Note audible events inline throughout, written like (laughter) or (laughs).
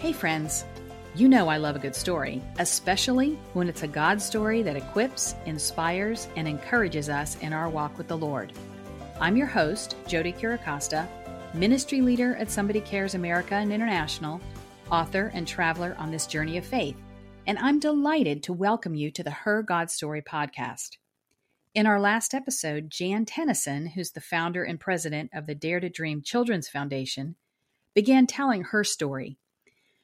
Hey, friends. You know I love a good story, especially when it's a God story that equips, inspires, and encourages us in our walk with the Lord. I'm your host, Jodie Chiricosta, ministry leader at Somebody Cares America and International, author and traveler on this journey of faith, and I'm delighted to welcome you to the Her God Story podcast. In our last episode, Jan Tennyson, who's the founder and president of the Dare to Dream Children's Foundation, began telling her story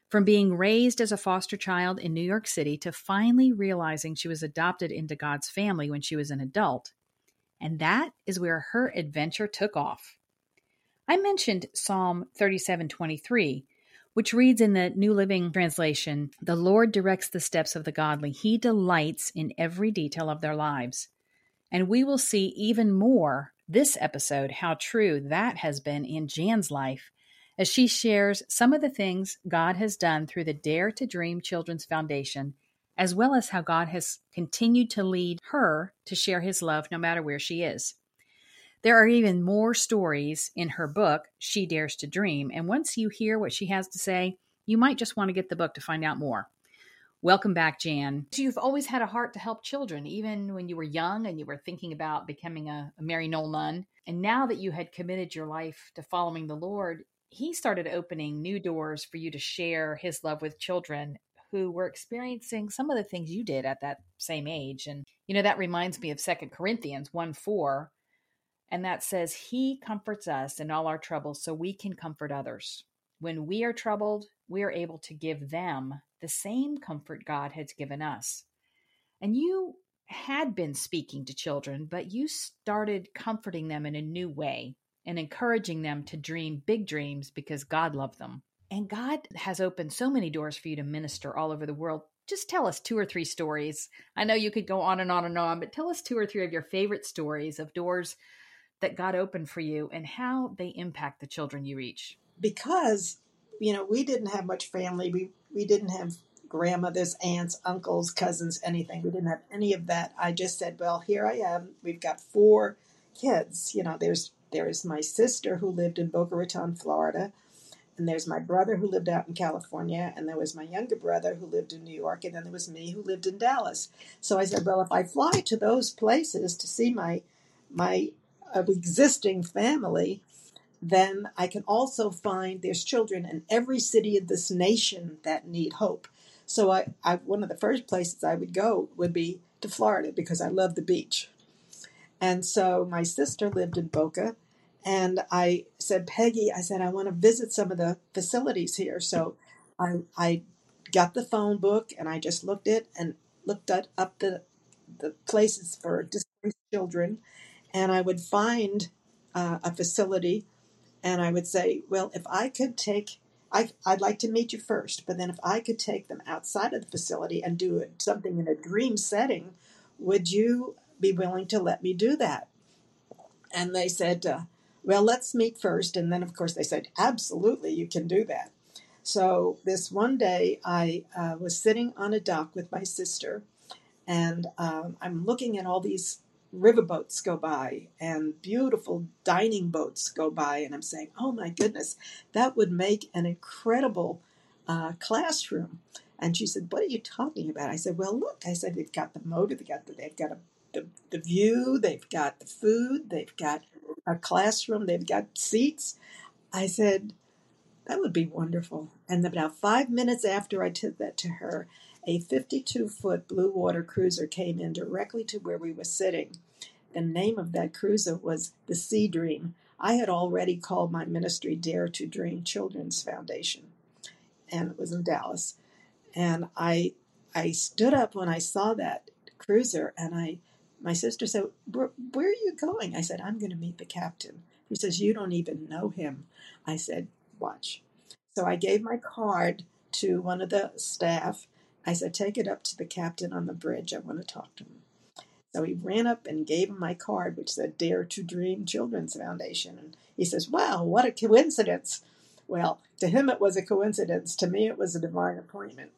from being raised as a foster child in New York City to finally realizing she was adopted into God's family when she was an adult. And that is where her adventure took off. I mentioned Psalm 37:23, which reads in the New Living Translation, "The Lord directs the steps of the godly. He delights in every detail of their lives." And we will see even more this episode how true that has been in Jan's life as she shares some of the things God has done through the Dare to Dream Children's Foundation, as well as how God has continued to lead her to share his love no matter where she is. There are even more stories in her book, She Dares to Dream, and once you hear what she has to say, you might just want to get the book to find out more. Welcome back, Jan. You've always had a heart to help children, even when you were young and you were thinking about becoming a, a Maryknoll nun. And now that you had committed your life to following the Lord, he started opening new doors for you to share his love with children who were experiencing some of the things you did at that same age. And, you know, that reminds me of Second Corinthians 1 4. And that says, He comforts us in all our troubles so we can comfort others. When we are troubled, we are able to give them the same comfort God has given us. And you had been speaking to children, but you started comforting them in a new way and encouraging them to dream big dreams because God loved them. And God has opened so many doors for you to minister all over the world. Just tell us two or three stories. I know you could go on and on and on, but tell us two or three of your favorite stories of doors that God opened for you and how they impact the children you reach. Because, you know, we didn't have much family. We we didn't have grandmothers, aunts, uncles, cousins, anything. We didn't have any of that. I just said, well, here I am. We've got four kids. You know, there's there's my sister who lived in Boca Raton, Florida. And there's my brother who lived out in California, and there was my younger brother who lived in New York, and then there was me who lived in Dallas. So I said, well, if I fly to those places to see my my uh, existing family, then I can also find there's children in every city of this nation that need hope. So I, I one of the first places I would go would be to Florida because I love the beach. And so my sister lived in Boca, and I said, Peggy, I said, I want to visit some of the facilities here. So I, I got the phone book and I just looked it and looked at, up the, the places for displaced children. And I would find uh, a facility and I would say, well, if I could take, I, I'd like to meet you first, but then if I could take them outside of the facility and do something in a dream setting, would you be willing to let me do that? And they said, uh, well, let's meet first. And then, of course, they said, absolutely, you can do that. So this one day, I uh, was sitting on a dock with my sister, and um, I'm looking at all these riverboats go by and beautiful dining boats go by, and I'm saying, "Oh my goodness, that would make an incredible uh, classroom." And she said, "What are you talking about?" I said, "Well, look," I said, "They've got the motor, they've got the, they've got a, the the view, they've got the food, they've got a classroom, they've got seats. I said, that would be wonderful. And about five minutes after I took that to her, a 52 foot blue water cruiser came in directly to where we were sitting. The name of that cruiser was the Sea Dream. I had already called my ministry Dare to Dream Children's Foundation, and it was in Dallas. And I, I stood up when I saw that cruiser, and I my sister said, where, are you going? I said, I'm going to meet the captain. He says, You don't even know him. I said, Watch. So I gave my card to one of the staff. I said, Take it up to the captain on the bridge. I want to talk to him. So he ran up and gave him my card, which said Dare to Dream Children's Foundation. And he says, Wow, what a coincidence. Well, to him it was a coincidence. To me, it was a divine appointment.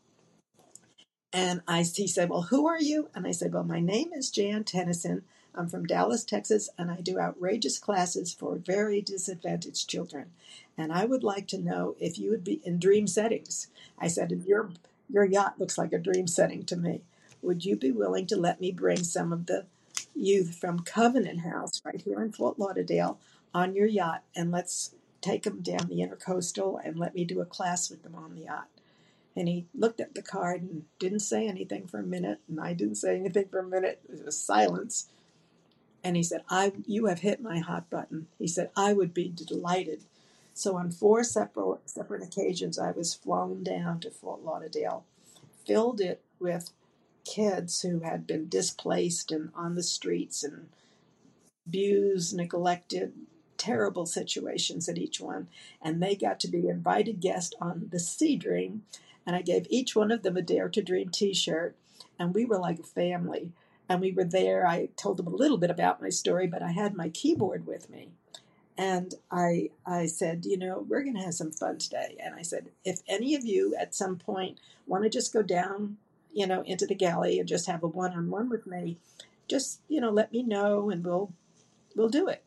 And I, he said, Well, who are you? And I said, Well, my name is Jan Tennyson. I'm from Dallas, Texas, and I do outrageous classes for very disadvantaged children. and I would like to know if you would be in dream settings. I said, your your yacht looks like a dream setting to me. Would you be willing to let me bring some of the youth from Covenant House right here in Fort Lauderdale on your yacht and let's take them down the intercoastal and let me do a class with them on the yacht? And he looked at the card and didn't say anything for a minute, and I didn't say anything for a minute. It was silence. And he said, I you have hit my hot button. He said, I would be delighted. So on four separate separate occasions I was flown down to Fort Lauderdale, filled it with kids who had been displaced and on the streets and abused, neglected, terrible situations at each one. And they got to be invited guests on the Sea Dream and I gave each one of them a Dare to Dream t shirt. And we were like a family. And we were there. I told them a little bit about my story, but I had my keyboard with me. And I, I said, you know, we're going to have some fun today. And I said, if any of you at some point want to just go down, you know, into the galley and just have a one on one with me, just, you know, let me know and we'll, we'll do it.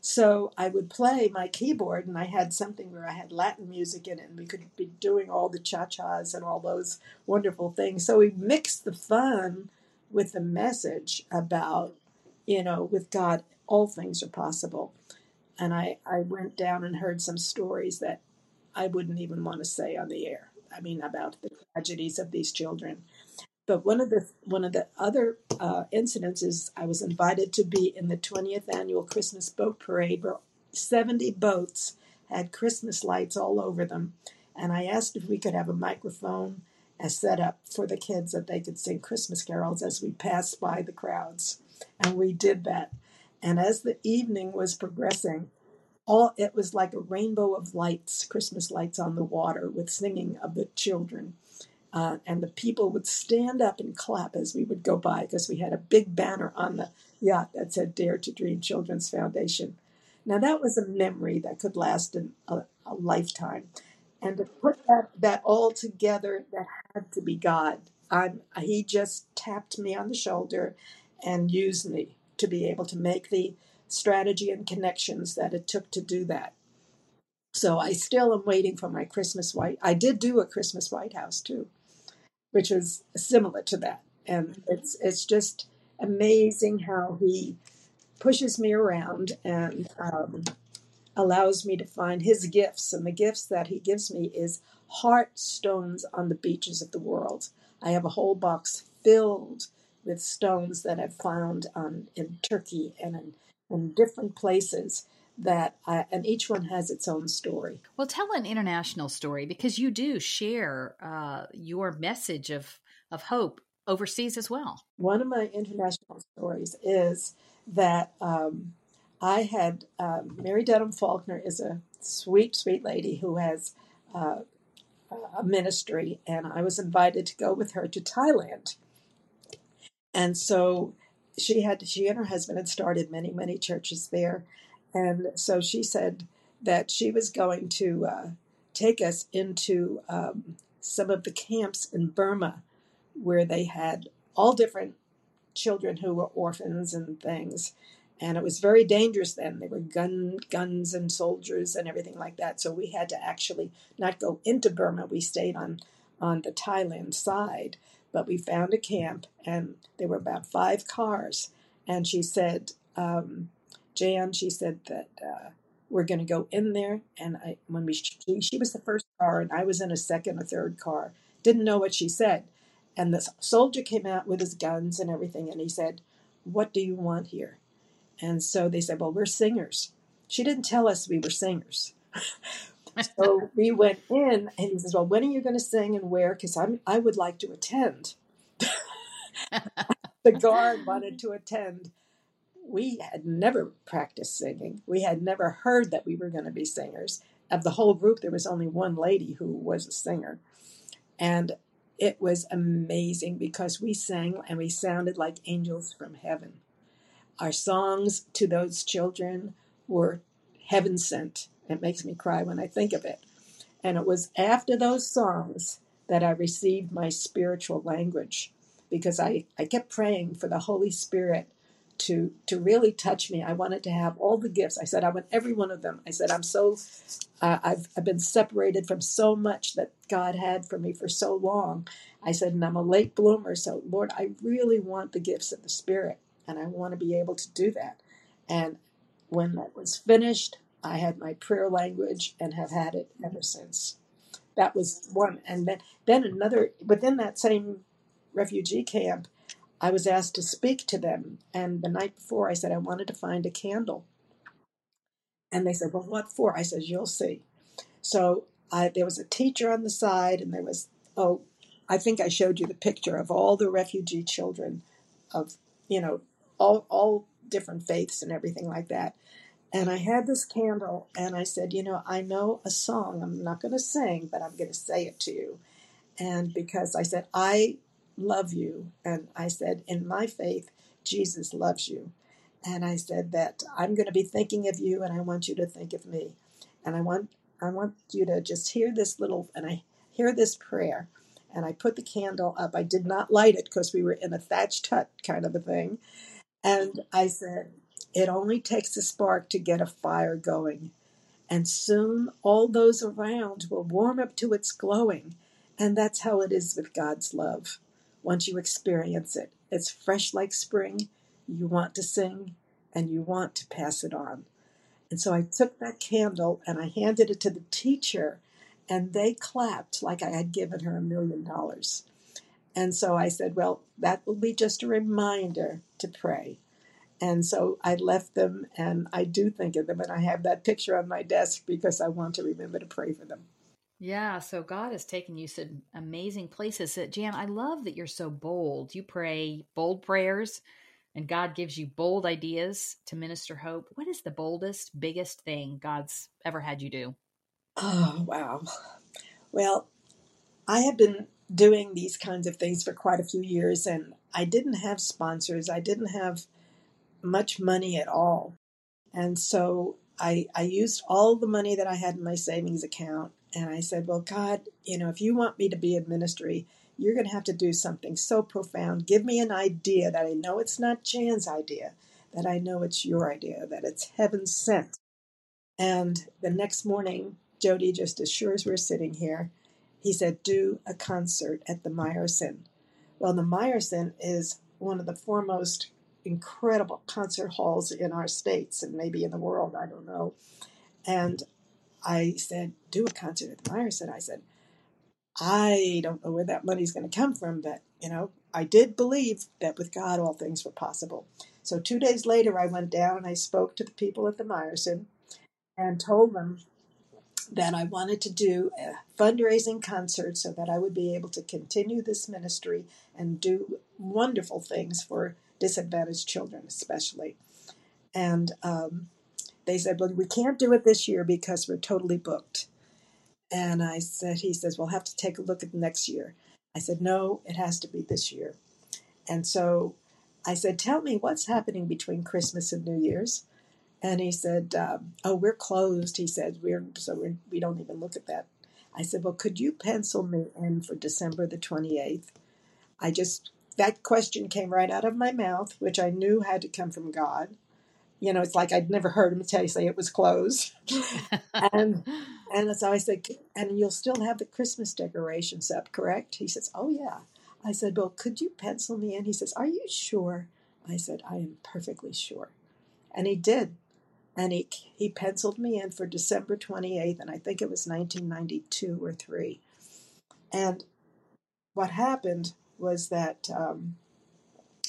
So I would play my keyboard, and I had something where I had Latin music in it, and we could be doing all the cha chas and all those wonderful things. So we mixed the fun with the message about, you know, with God, all things are possible. And I, I went down and heard some stories that I wouldn't even want to say on the air. I mean, about the tragedies of these children. But one of the one of the other uh, incidences, I was invited to be in the 20th annual Christmas boat parade, where 70 boats had Christmas lights all over them, and I asked if we could have a microphone as set up for the kids that they could sing Christmas carols as we passed by the crowds, and we did that. And as the evening was progressing, all it was like a rainbow of lights, Christmas lights on the water, with singing of the children. Uh, and the people would stand up and clap as we would go by because we had a big banner on the yacht that said Dare to Dream Children's Foundation. Now, that was a memory that could last an, a, a lifetime. And to put that, that all together, that had to be God. I'm, he just tapped me on the shoulder and used me to be able to make the strategy and connections that it took to do that. So I still am waiting for my Christmas white. I did do a Christmas White House too which is similar to that. And it's it's just amazing how he pushes me around and um, allows me to find his gifts. And the gifts that he gives me is heart stones on the beaches of the world. I have a whole box filled with stones that I've found um, in Turkey and in, in different places that I, and each one has its own story. Well, tell an international story because you do share uh, your message of of hope overseas as well. One of my international stories is that um, I had um, Mary Denham Faulkner is a sweet, sweet lady who has uh, a ministry, and I was invited to go with her to Thailand. And so she had she and her husband had started many, many churches there and so she said that she was going to uh, take us into um, some of the camps in Burma where they had all different children who were orphans and things. And it was very dangerous then. There were gun, guns and soldiers and everything like that. So we had to actually not go into Burma. We stayed on, on the Thailand side. But we found a camp, and there were about five cars. And she said, um, Jan, she said that uh, we're going to go in there. And I, when we, she, she was the first car, and I was in a second or third car. Didn't know what she said. And the soldier came out with his guns and everything, and he said, "What do you want here?" And so they said, "Well, we're singers." She didn't tell us we were singers. (laughs) so we went in, and he says, "Well, when are you going to sing and where? Because I'm I would like to attend." (laughs) the guard wanted to attend, we had never practiced singing. We had never heard that we were going to be singers. Of the whole group, there was only one lady who was a singer. And it was amazing because we sang and we sounded like angels from heaven. Our songs to those children were heaven sent. It makes me cry when I think of it. And it was after those songs that I received my spiritual language because I, I kept praying for the Holy Spirit to to really touch me. I wanted to have all the gifts. I said I want every one of them. I said I'm so uh, I've I've been separated from so much that God had for me for so long. I said, and I'm a late bloomer, so Lord, I really want the gifts of the Spirit, and I want to be able to do that. And when that was finished, I had my prayer language and have had it ever since. That was one, and then then another within that same refugee camp. I was asked to speak to them, and the night before, I said I wanted to find a candle, and they said, "Well, what for?" I said, "You'll see." So I, there was a teacher on the side, and there was oh, I think I showed you the picture of all the refugee children, of you know, all all different faiths and everything like that. And I had this candle, and I said, you know, I know a song. I'm not going to sing, but I'm going to say it to you. And because I said, I love you, and I said, in my faith, Jesus loves you. And I said that I'm going to be thinking of you, and I want you to think of me. And I want I want you to just hear this little, and I hear this prayer. And I put the candle up. I did not light it because we were in a thatched hut kind of a thing. And I said, It only takes a spark to get a fire going. And soon all those around will warm up to its glowing. And that's how it is with God's love. Once you experience it, it's fresh like spring. You want to sing and you want to pass it on. And so I took that candle and I handed it to the teacher, and they clapped like I had given her a million dollars. And so I said, Well, that will be just a reminder to pray. And so I left them and I do think of them and I have that picture on my desk because I want to remember to pray for them. Yeah, so God has taken you to amazing places. Jan, I love that you're so bold. You pray bold prayers and God gives you bold ideas to minister hope. What is the boldest, biggest thing God's ever had you do? Oh, wow. Well, I have been doing these kinds of things for quite a few years and I didn't have sponsors. I didn't have much money at all. And so I, I used all the money that I had in my savings account. And I said, Well, God, you know, if you want me to be in ministry, you're going to have to do something so profound. Give me an idea that I know it's not Jan's idea, that I know it's your idea, that it's heaven sent. And the next morning, Jodie, just as sure as we're sitting here, he said, Do a concert at the Meyerson. Well, the Meyerson is one of the foremost incredible concert halls in our states and maybe in the world, I don't know. And I said, do a concert at the Meyerson. I said, I don't know where that money's going to come from, but you know, I did believe that with God all things were possible. So two days later, I went down and I spoke to the people at the Meyerson and told them that I wanted to do a fundraising concert so that I would be able to continue this ministry and do wonderful things for disadvantaged children, especially. And um, they said, Well, we can't do it this year because we're totally booked. And I said, He says, We'll have to take a look at next year. I said, No, it has to be this year. And so I said, Tell me what's happening between Christmas and New Year's. And he said, um, "Oh, we're closed." He said, "We're so we're, we don't even look at that." I said, "Well, could you pencil me in for December the twenty eighth? I just that question came right out of my mouth, which I knew had to come from God. You know, it's like I'd never heard him tell you say it was closed. (laughs) and and so I said, and you'll still have the Christmas decorations up, correct? He says, Oh yeah. I said, Well, could you pencil me in? He says, Are you sure? I said, I am perfectly sure. And he did. And he he penciled me in for December 28th, and I think it was 1992 or 3. And what happened was that, um,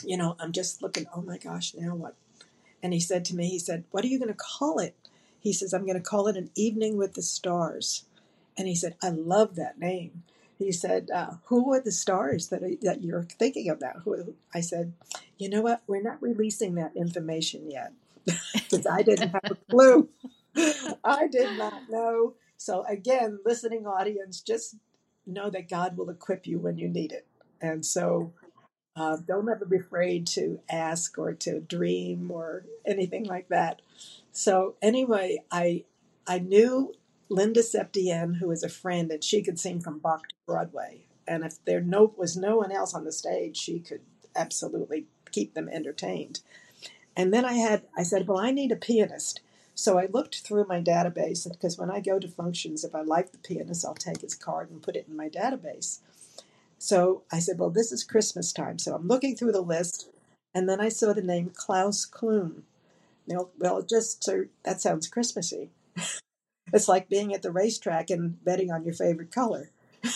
you know, I'm just looking, oh my gosh, now what? And he said to me, he said, what are you going to call it? He says, I'm going to call it An Evening with the Stars. And he said, I love that name. He said, uh, Who are the stars that, are, that you're thinking about? Who, I said, You know what? We're not releasing that information yet (laughs) because I didn't have a clue. (laughs) I did not know. So, again, listening audience, just know that God will equip you when you need it. And so uh, don't ever be afraid to ask or to dream or anything like that. So anyway, I I knew Linda Septien, who is a friend, and she could sing from Bach to Broadway. And if there no was no one else on the stage, she could absolutely keep them entertained. And then I had, I said, well, I need a pianist. So I looked through my database because when I go to functions, if I like the pianist, I'll take his card and put it in my database. So I said, well, this is Christmas time. So I'm looking through the list, and then I saw the name Klaus Klum. Well, well, just so that sounds Christmassy. (laughs) It's like being at the racetrack and betting on your favorite color. (laughs)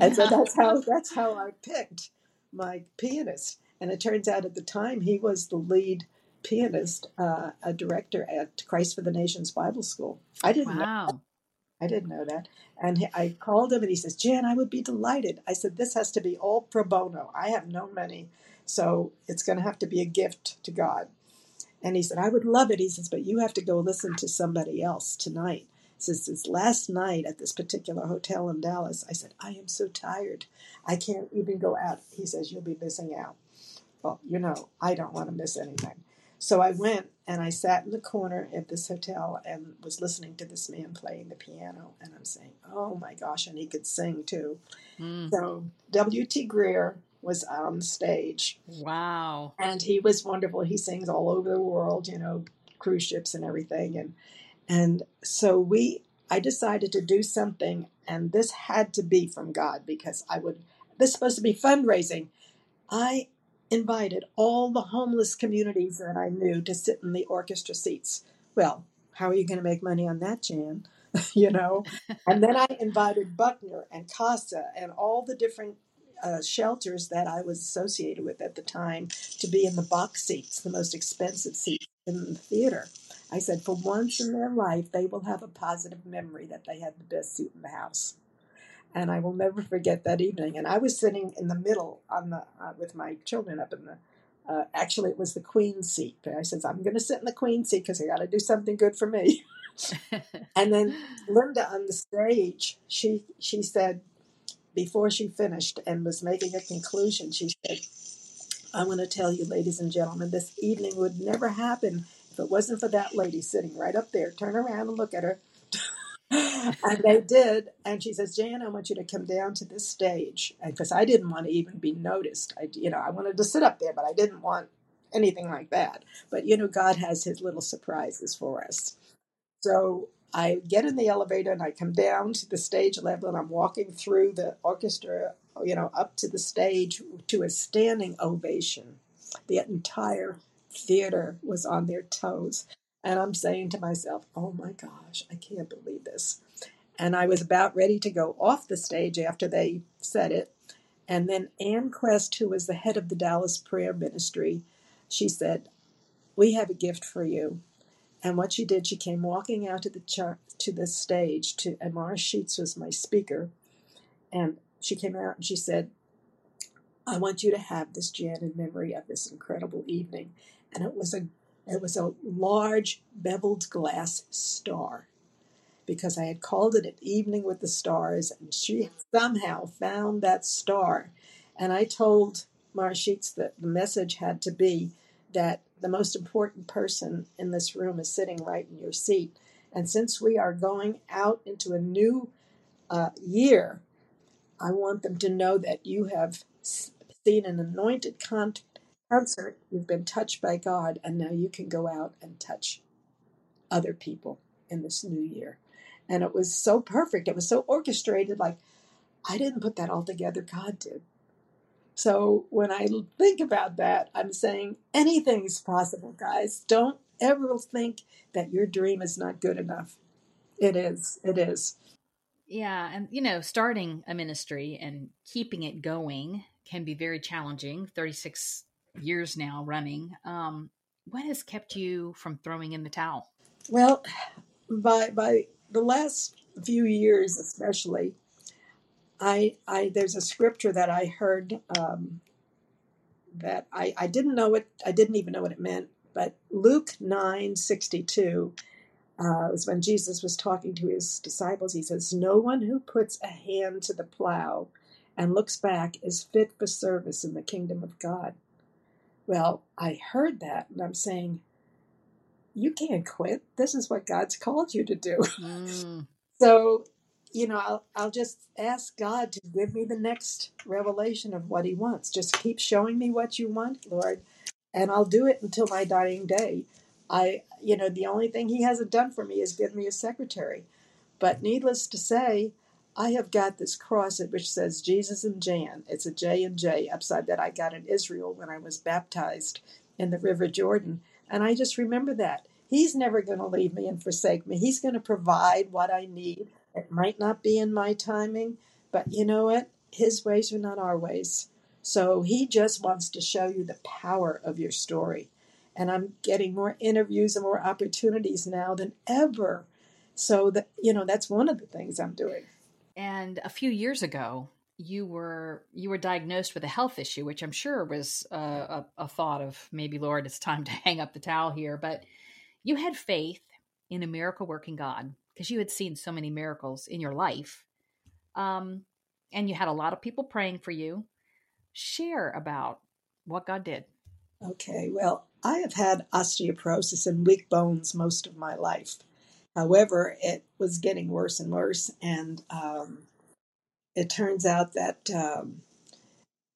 And so that's how that's how I picked my pianist. And it turns out at the time he was the lead pianist, uh, a director at Christ for the Nations Bible School. I didn't know. I didn't know that. And I called him and he says, Jan, I would be delighted. I said, this has to be all pro bono. I have no money. So it's going to have to be a gift to God. And he said, I would love it. He says, but you have to go listen to somebody else tonight. Says, this last night at this particular hotel in Dallas, I said, I am so tired. I can't even go out. He says, You'll be missing out. Well, you know, I don't want to miss anything. So I went and I sat in the corner at this hotel and was listening to this man playing the piano. And I'm saying, Oh my gosh, and he could sing too. Mm. So W.T. Greer was on stage Wow. and he was wonderful. He sings all over the world, you know, cruise ships and everything. And and so we, I decided to do something, and this had to be from God because I would. This is supposed to be fundraising. I invited all the homeless communities that I knew to sit in the orchestra seats. Well, how are you going to make money on that, Jan? (laughs) you know. And then I invited Buckner and Casa and all the different uh, shelters that I was associated with at the time to be in the box seats, the most expensive seats in the theater. I said, for once in their life, they will have a positive memory that they had the best seat in the house. And I will never forget that evening. And I was sitting in the middle on the uh, with my children up in the. Uh, actually, it was the queen's seat. But I said, I'm going to sit in the queen's seat because I got to do something good for me. (laughs) And then Linda on the stage, she she said before she finished and was making a conclusion, she said, I want to tell you, ladies and gentlemen, this evening would never happen if it wasn't for that lady sitting right up there. Turn around and look at her. And they did. And she says, Jan, I want you to come down to this stage. Because I didn't want to even be noticed. I, you know, I wanted to sit up there, but I didn't want anything like that. But, you know, God has his little surprises for us. So I get in the elevator and I come down to the stage level and I'm walking through the orchestra, you know, up to the stage to a standing ovation. The entire theater was on their toes. And I'm saying to myself, oh my gosh, I can't believe this. And I was about ready to go off the stage after they said it. And then Ann Quest, who was the head of the Dallas Prayer Ministry, she said, We have a gift for you. And what she did, she came walking out to the to the stage to and Mara Sheets was my speaker, and she came out and she said, "I want you to have this Jan in memory of this incredible evening." And it was a it was a large beveled glass star because I had called it an evening with the stars, and she somehow found that star. And I told Mara that the message had to be that the most important person in this room is sitting right in your seat. And since we are going out into a new uh, year, I want them to know that you have seen an anointed concert, you've been touched by God, and now you can go out and touch other people in this new year. And it was so perfect. It was so orchestrated. Like, I didn't put that all together, God did. So when I think about that, I'm saying anything's possible, guys. Don't ever think that your dream is not good enough. It is. It is. Yeah, and you know, starting a ministry and keeping it going can be very challenging. 36 years now running. Um, what has kept you from throwing in the towel? Well, by by the last few years, especially, I I there's a scripture that I heard um, that I I didn't know it. I didn't even know what it meant. But Luke nine sixty two uh, was when Jesus was talking to his disciples. He says, "No one who puts a hand to the plow and looks back is fit for service in the kingdom of God." Well, I heard that, and I'm saying, you can't quit. This is what God's called you to do. Mm, (laughs) So, you know, I'll, I'll just ask God to give me the next revelation of what He wants. Just keep showing me what you want, Lord, and I'll do it until my dying day. I, you know, the only thing he hasn't done for me is give me a secretary. But needless to say, I have got this cross which says Jesus and Jan. It's a J and J upside that I got in Israel when I was baptized in the River Jordan. And I just remember that. He's never going to leave me and forsake me. He's going to provide what I need. It might not be in my timing, but you know what? His ways are not our ways. So he just wants to show you the power of your story. And I'm getting more interviews and more opportunities now than ever. So that you know, that's one of the things I'm doing. And a few years ago, you were you were diagnosed with a health issue, which I'm sure was a, a, a thought of maybe Lord, it's time to (laughs) hang up the towel here. But you had faith in a miracle working God because you had seen so many miracles in your life, um, and you had a lot of people praying for you. Share about what God did. Okay, well, I have had osteoporosis and weak bones most of my life. However, it was getting worse and worse, and um, it turns out that um,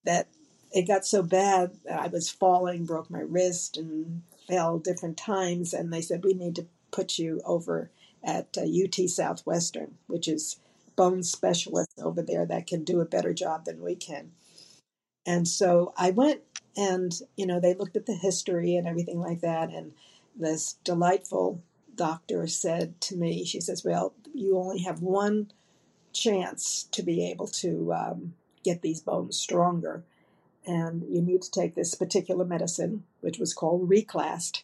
that it got so bad that I was falling, broke my wrist, and fell different times. And they said we need to put you over at uh, UT Southwestern, which is bone specialists over there that can do a better job than we can. And so I went, and you know they looked at the history and everything like that, and this delightful doctor said to me, she says, Well, you only have one chance to be able to um, get these bones stronger. And you need to take this particular medicine, which was called Reclast.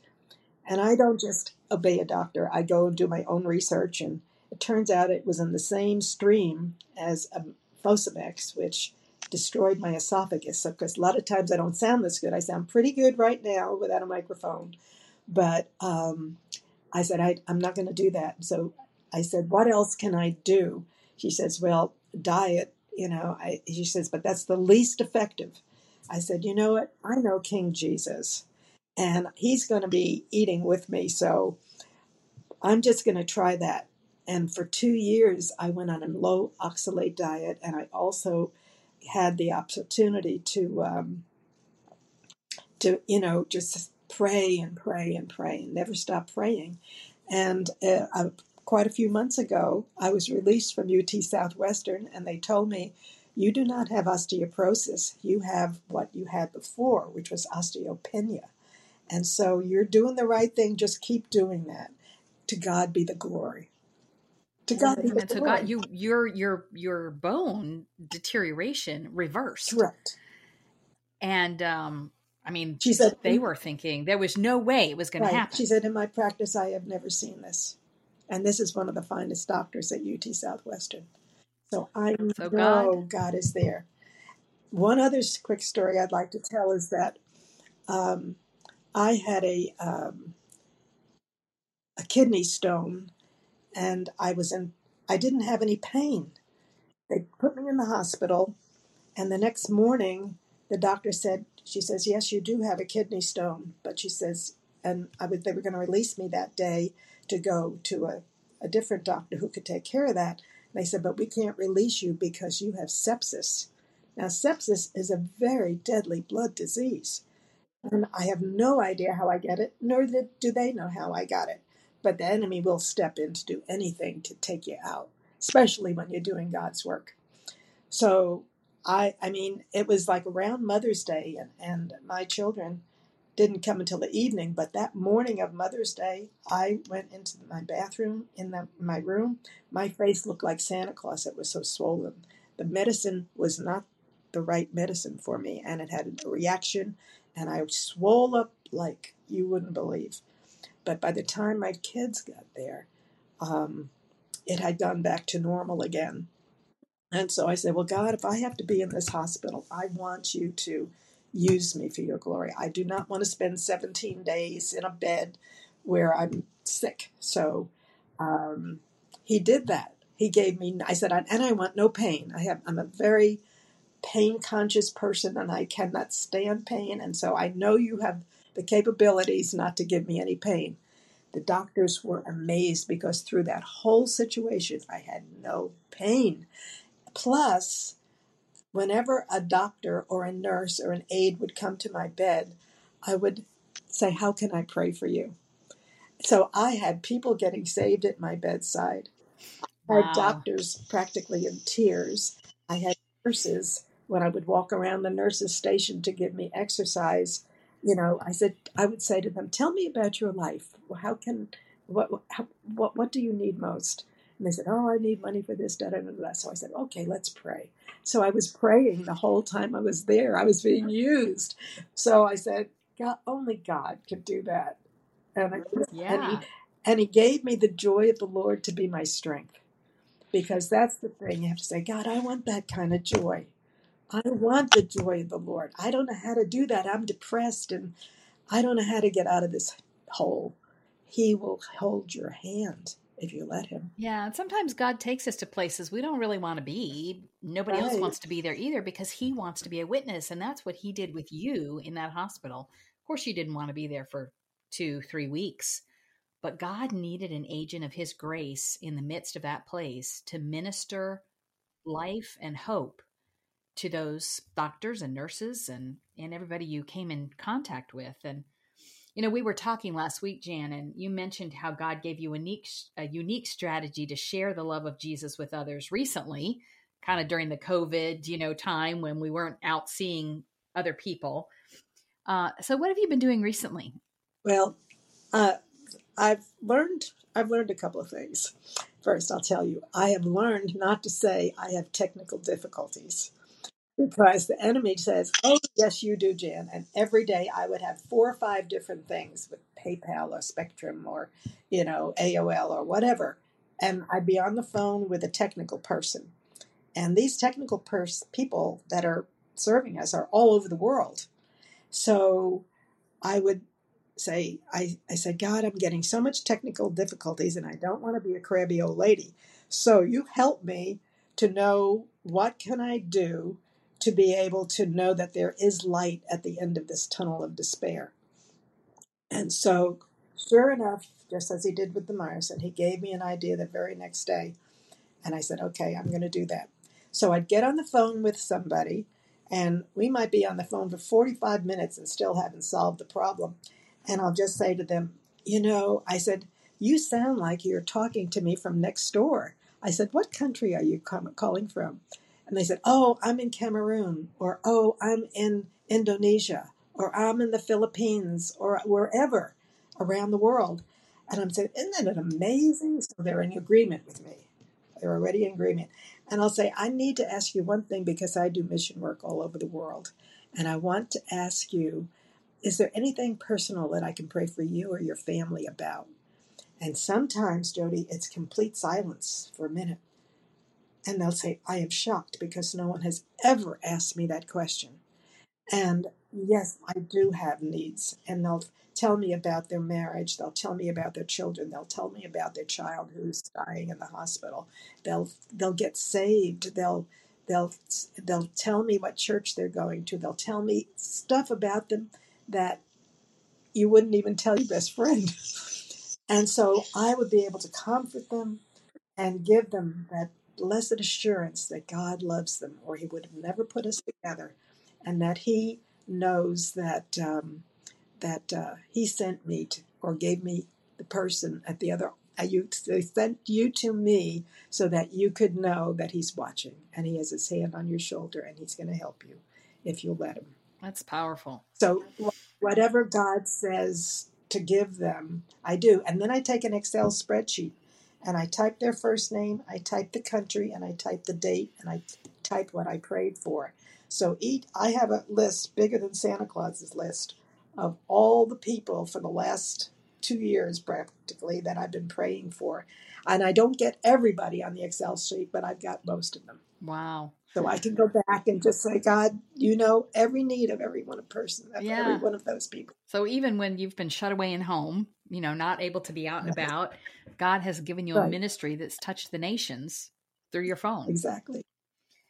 And I don't just obey a doctor, I go and do my own research. And it turns out it was in the same stream as um, Fosamax, which destroyed my esophagus. So, because a lot of times I don't sound this good, I sound pretty good right now without a microphone. But um, I said, I, I'm not going to do that. So I said, What else can I do? She says, Well, diet, you know. I, she says, But that's the least effective. I said, You know what? I know King Jesus, and he's going to be eating with me. So I'm just going to try that. And for two years, I went on a low oxalate diet, and I also had the opportunity to, um, to you know, just pray and pray and pray and never stop praying. And uh, I, quite a few months ago, I was released from UT Southwestern, and they told me, You do not have osteoporosis. You have what you had before, which was osteopenia. And so you're doing the right thing. Just keep doing that. To God be the glory. To God be the glory. So God, you your your your bone deterioration reversed. Correct. And um, I mean, she said they were thinking there was no way it was going right. to happen. She said, "In my practice, I have never seen this, and this is one of the finest doctors at UT Southwestern." So I so know God. God. is there. One other quick story I'd like to tell is that um, I had a um, a kidney stone, and I was in. I didn't have any pain. They put me in the hospital, and the next morning the doctor said, she says, yes, you do have a kidney stone, but she says, and I they were going to release me that day to go to a, a different doctor who could take care of that. And they said, but we can't release you because you have sepsis. Now, sepsis is a very deadly blood disease. And I have no idea how I get it, nor do they know how I got it. But the enemy will step in to do anything to take you out, especially when you're doing God's work. So I I mean, it was like around Mother's Day, and, and my children didn't come until the evening. But that morning of Mother's Day, I went into my bathroom in the, my room. My face looked like Santa Claus. It was so swollen. The medicine was not the right medicine for me, and it had a reaction, and I swole up like you wouldn't believe. But by the time my kids got there, um, it had gone back to normal again. And so I said, Well, God, if I have to be in this hospital, I want you to use me for your glory. I do not want to spend 17 days in a bed where I'm sick. So um, he did that. He gave me, I said, and I want no pain. I have, I'm a very pain conscious person and I cannot stand pain. And so I know you have the capabilities not to give me any pain. The doctors were amazed because through that whole situation, I had no pain. Plus, whenever a doctor or a nurse or an aide would come to my bed, I would say, How can I pray for you? So I had people getting saved at my bedside. I had Wow. doctors practically in tears. I had nurses when I would walk around the nurses' station to give me exercise. You know, I said I would say to them, "Tell me about your life. How can what how, what what do you need most?" And they said, "Oh, I need money for this, da da da da." So I said, "Okay, let's pray." So I was praying the whole time I was there. I was being used. So I said, "God, only God could do that." And I, and he and he gave me the joy of the Lord to be my strength because that's the thing. You have to say, God, I want that kind of joy. I want the joy of the Lord. I don't know how to do that. I'm depressed and I don't know how to get out of this hole. He will hold your hand if you let him. Yeah, and sometimes God takes us to places we don't really want to be. Nobody else wants to be there either because He wants to be a witness, and that's what He did with you in that hospital. Of course, you didn't want to be there for two, three weeks, but God needed an agent of His grace in the midst of that place to minister life and hope to those doctors and nurses and and everybody you came in contact with and you know we were talking last week jan and you mentioned how god gave you a unique a unique strategy to share the love of jesus with others recently kind of during the covid you know time when we weren't out seeing other people uh, so what have you been doing recently Well, uh, I've learned I've learned a couple of things. First, I'll tell you, I have learned not to say I have technical difficulties. Because the enemy says, Oh, yes, you do, Jan. And every day I would have four or five different things with PayPal or Spectrum or, you know, AOL or whatever. And I'd be on the phone with a technical person. And these technical pers- people that are serving us are all over the world. So I would say, I, I said, God, I'm getting so much technical difficulties and I don't want to be a crabby old lady. So you help me to know what can I do to be able to know that there is light at the end of this tunnel of despair. And so, sure enough, just as he did with the Meyerson, he gave me an idea the very next day. And I said, okay, I'm going to do that. So I'd get on the phone with somebody, and we might be on the phone for 45 minutes and still haven't solved the problem. And I'll just say to them, you know, I said, you sound like you're talking to me from next door. I said, what country are you calling from? And they said, oh, I'm in Cameroon, or oh, I'm in Indonesia, or I'm in the Philippines, or wherever around the world. And I'm saying, isn't that amazing? So they're in agreement with me. They're already in agreement. And I'll say, I need to ask you one thing because I do mission work all over the world. And I want to ask you, is there anything personal that I can pray for you or your family about? And sometimes, Jodie, it's complete silence for a minute. And they'll say, I am shocked because no one has ever asked me that question. And yes, I do have needs. And they'll tell me about their marriage. They'll tell me about their children. They'll tell me about their child who's dying in the hospital. They'll they'll get saved. They'll they'll they'll tell me what church they're going to. They'll tell me stuff about them that you wouldn't even tell your best friend. (laughs) And so I would be able to comfort them and give them that blessed assurance that God loves them, or He would have never put us together, and that He knows that um, that uh, He sent me to, or gave me the person at the other. uh, You, they sent you to me so that you could know that He's watching and He has His hand on your shoulder and He's going to help you if you'll let Him. that's powerful So whatever God says to give them, I do. And then I take an Excel spreadsheet and I type their first name, I type the country, and I type the date, and I type what I prayed for. So each, I have a list bigger than Santa Claus's list of all the people for the last two years practically that I've been praying for. And I don't get everybody on the Excel sheet, but I've got most of them. wow So I can go back and just say, God, you know every need of every one of person, of every one of those people. So even when you've been shut away in home, you know, not able to be out and about, God has given you a ministry that's touched the nations through your phone. Exactly.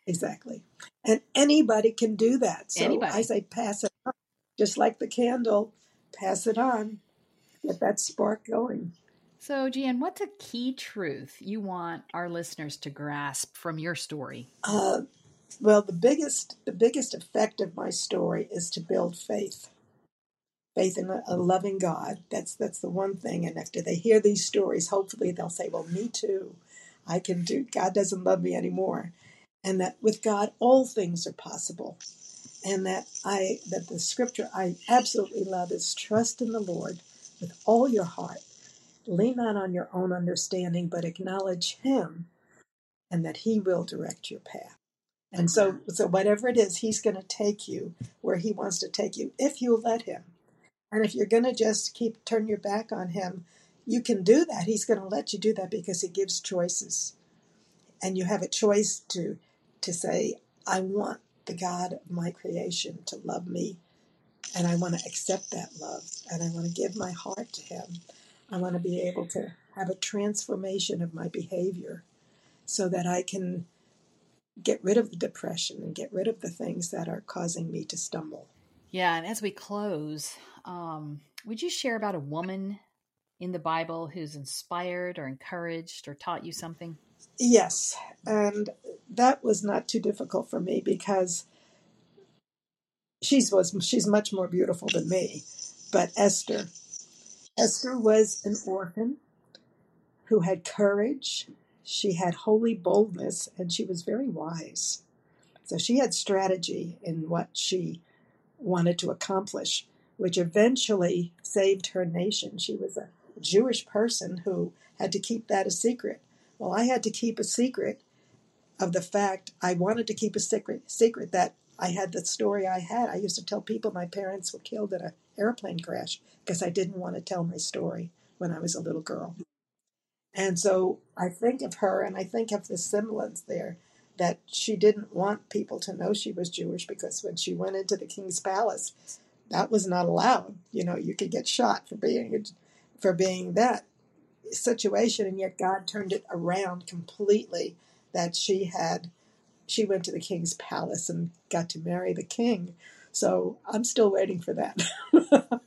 Exactly. And anybody can do that. So Anybody. I say pass it on. Just like the candle, pass it on. Get that spark going. So, Jan, what's a key truth you want our listeners to grasp from your story? Uh, well, the biggest the biggest effect of my story is to build faith. Faith in a, loving God. That's that's the one thing. And after they hear these stories, hopefully they'll say, "Well, me too. I can do. God doesn't love me anymore." And that with God, all things are possible. And that I that the scripture I absolutely love is trust in the Lord with all your heart. Lean not on your own understanding, but acknowledge Him, and that He will direct your path. And so, so whatever it is, He's going to take you where He wants to take you if you let Him. And if you're going to just keep turn your back on him, you can do that. He's going to let you do that because he gives choices. And you have a choice to to say, I want the God of my creation to love me and I want to accept that love and I want to give my heart to him. I want to be able to have a transformation of my behavior so that I can get rid of the depression and get rid of the things that are causing me to stumble. Yeah, and as we close, um, would you share about a woman in the Bible who's inspired or encouraged or taught you something? Yes, and that was not too difficult for me because she's was she's much more beautiful than me. But Esther, Esther was an orphan who had courage. She had holy boldness, and she was very wise. So she had strategy in what she wanted to accomplish, which eventually saved her nation. She was a Jewish person who had to keep that a secret. Well, I had to keep a secret of the fact I wanted to keep a secret secret that I had the story I had. I used to tell people my parents were killed in an airplane crash because I didn't want to tell my story when I was a little girl. And so I think of her and I think of the semblance there that she didn't want people to know she was Jewish because when she went into the king's palace, that was not allowed. You know, you could get shot for being for being that situation, and yet God turned it around completely. That she had, she went to the king's palace and got to marry the king. So I'm still waiting for that. (laughs)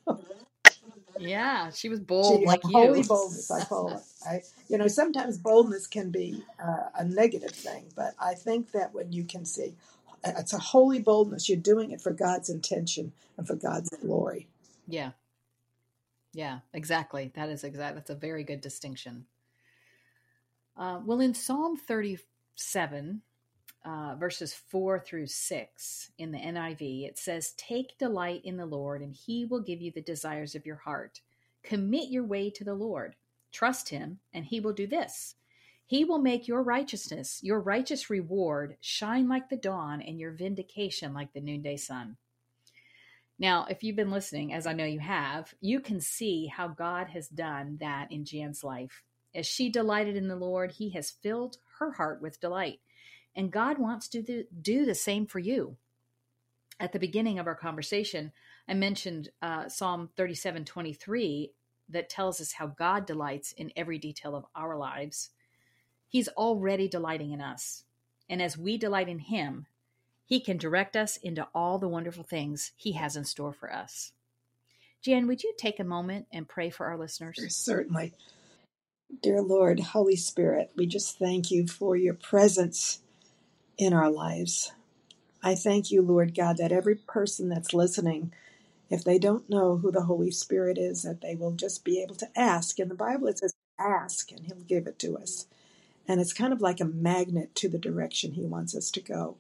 Yeah, she was bold She like holy you. boldness, I call it. I, you know, sometimes boldness can be uh, a negative thing, but I think that when you can see, it's a holy boldness. You're doing it for God's intention and for God's glory. Yeah. Yeah, exactly. That is exact. That's a very good distinction. Uh, well, in Psalm 37, uh, verses 4 through 6 in the NIV, it says, Take delight in the Lord, and he will give you the desires of your heart. Commit your way to the Lord. Trust him, and he will do this. He will make your righteousness, your righteous reward, shine like the dawn, and your vindication like the noonday sun. Now, if you've been listening, as I know you have, you can see how God has done that in Jan's life. As she delighted in the Lord, he has filled her heart with delight. And God wants to do the same for you. At the beginning of our conversation, I mentioned uh, Psalm 37 23 that tells us how God delights in every detail of our lives. He's already delighting in us. And as we delight in Him, He can direct us into all the wonderful things He has in store for us. Jan, would you take a moment and pray for our listeners? Certainly. Dear Lord, Holy Spirit, we just thank you for your presence in our lives. I thank you, Lord God, that every person that's listening, if they don't know who the Holy Spirit is, that they will just be able to ask. In the Bible, it says, ask, and He'll give it to us. And it's kind of like a magnet to the direction He wants us to go.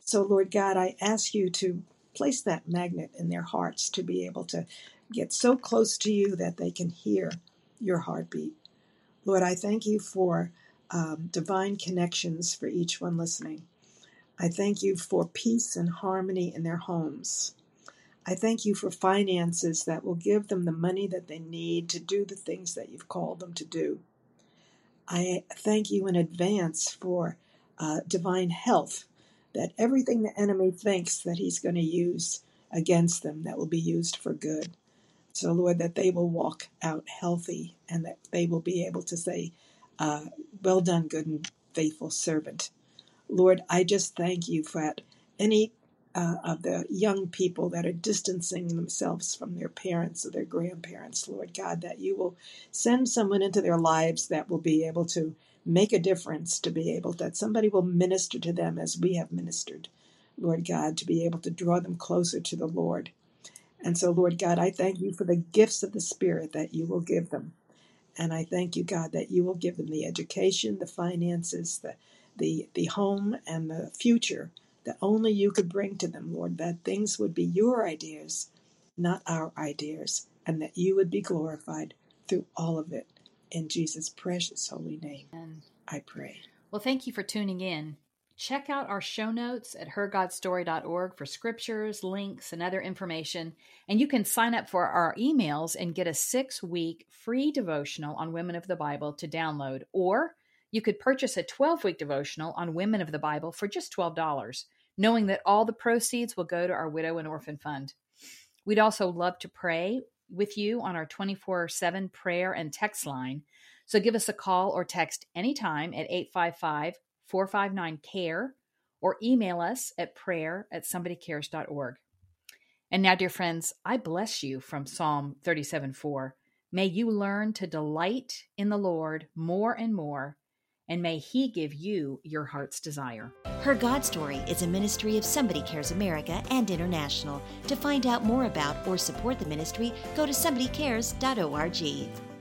So, Lord God, I ask you to place that magnet in their hearts to be able to get so close to you that they can hear your heartbeat. Lord, I thank you for um, divine connections for each one listening. I thank you for peace and harmony in their homes. I thank you for finances that will give them the money that they need to do the things that you've called them to do. I thank you in advance for uh, divine health, that everything the enemy thinks that he's going to use against them, that will be used for good. So, Lord, that they will walk out healthy and that they will be able to say, uh, Well done, good and faithful servant. Lord, I just thank you for any uh, of the young people that are distancing themselves from their parents or their grandparents, Lord God, that you will send someone into their lives that will be able to make a difference, to be able that somebody will minister to them as we have ministered, Lord God, to be able to draw them closer to the Lord. And so, Lord God, I thank you for the gifts of the Spirit that you will give them. And I thank you, God, that you will give them the education, the finances, the, the, the home, and the future that only you could bring to them, Lord, that things would be your ideas, not our ideas, and that you would be glorified through all of it. In Jesus' precious holy name, And I pray. well, thank you for tuning in. Check out our show notes at hergodstory.org for scriptures, links, and other information. And you can sign up for our emails and get a six week free devotional on women of the Bible to download. Or you could purchase a 12 week devotional on women of the Bible for just $12, knowing that all the proceeds will go to our widow and orphan fund. We'd also love to pray with you on our 24 7 prayer and text line. So give us a call or text anytime at 855 459 CARE or email us at prayer at somebodycares.org. And now, dear friends, I bless you from Psalm 37 4. May you learn to delight in the Lord more and more, and may He give you your heart's desire. Her God Story is a ministry of Somebody Cares America and International. To find out more about or support the ministry, go to somebodycares.org.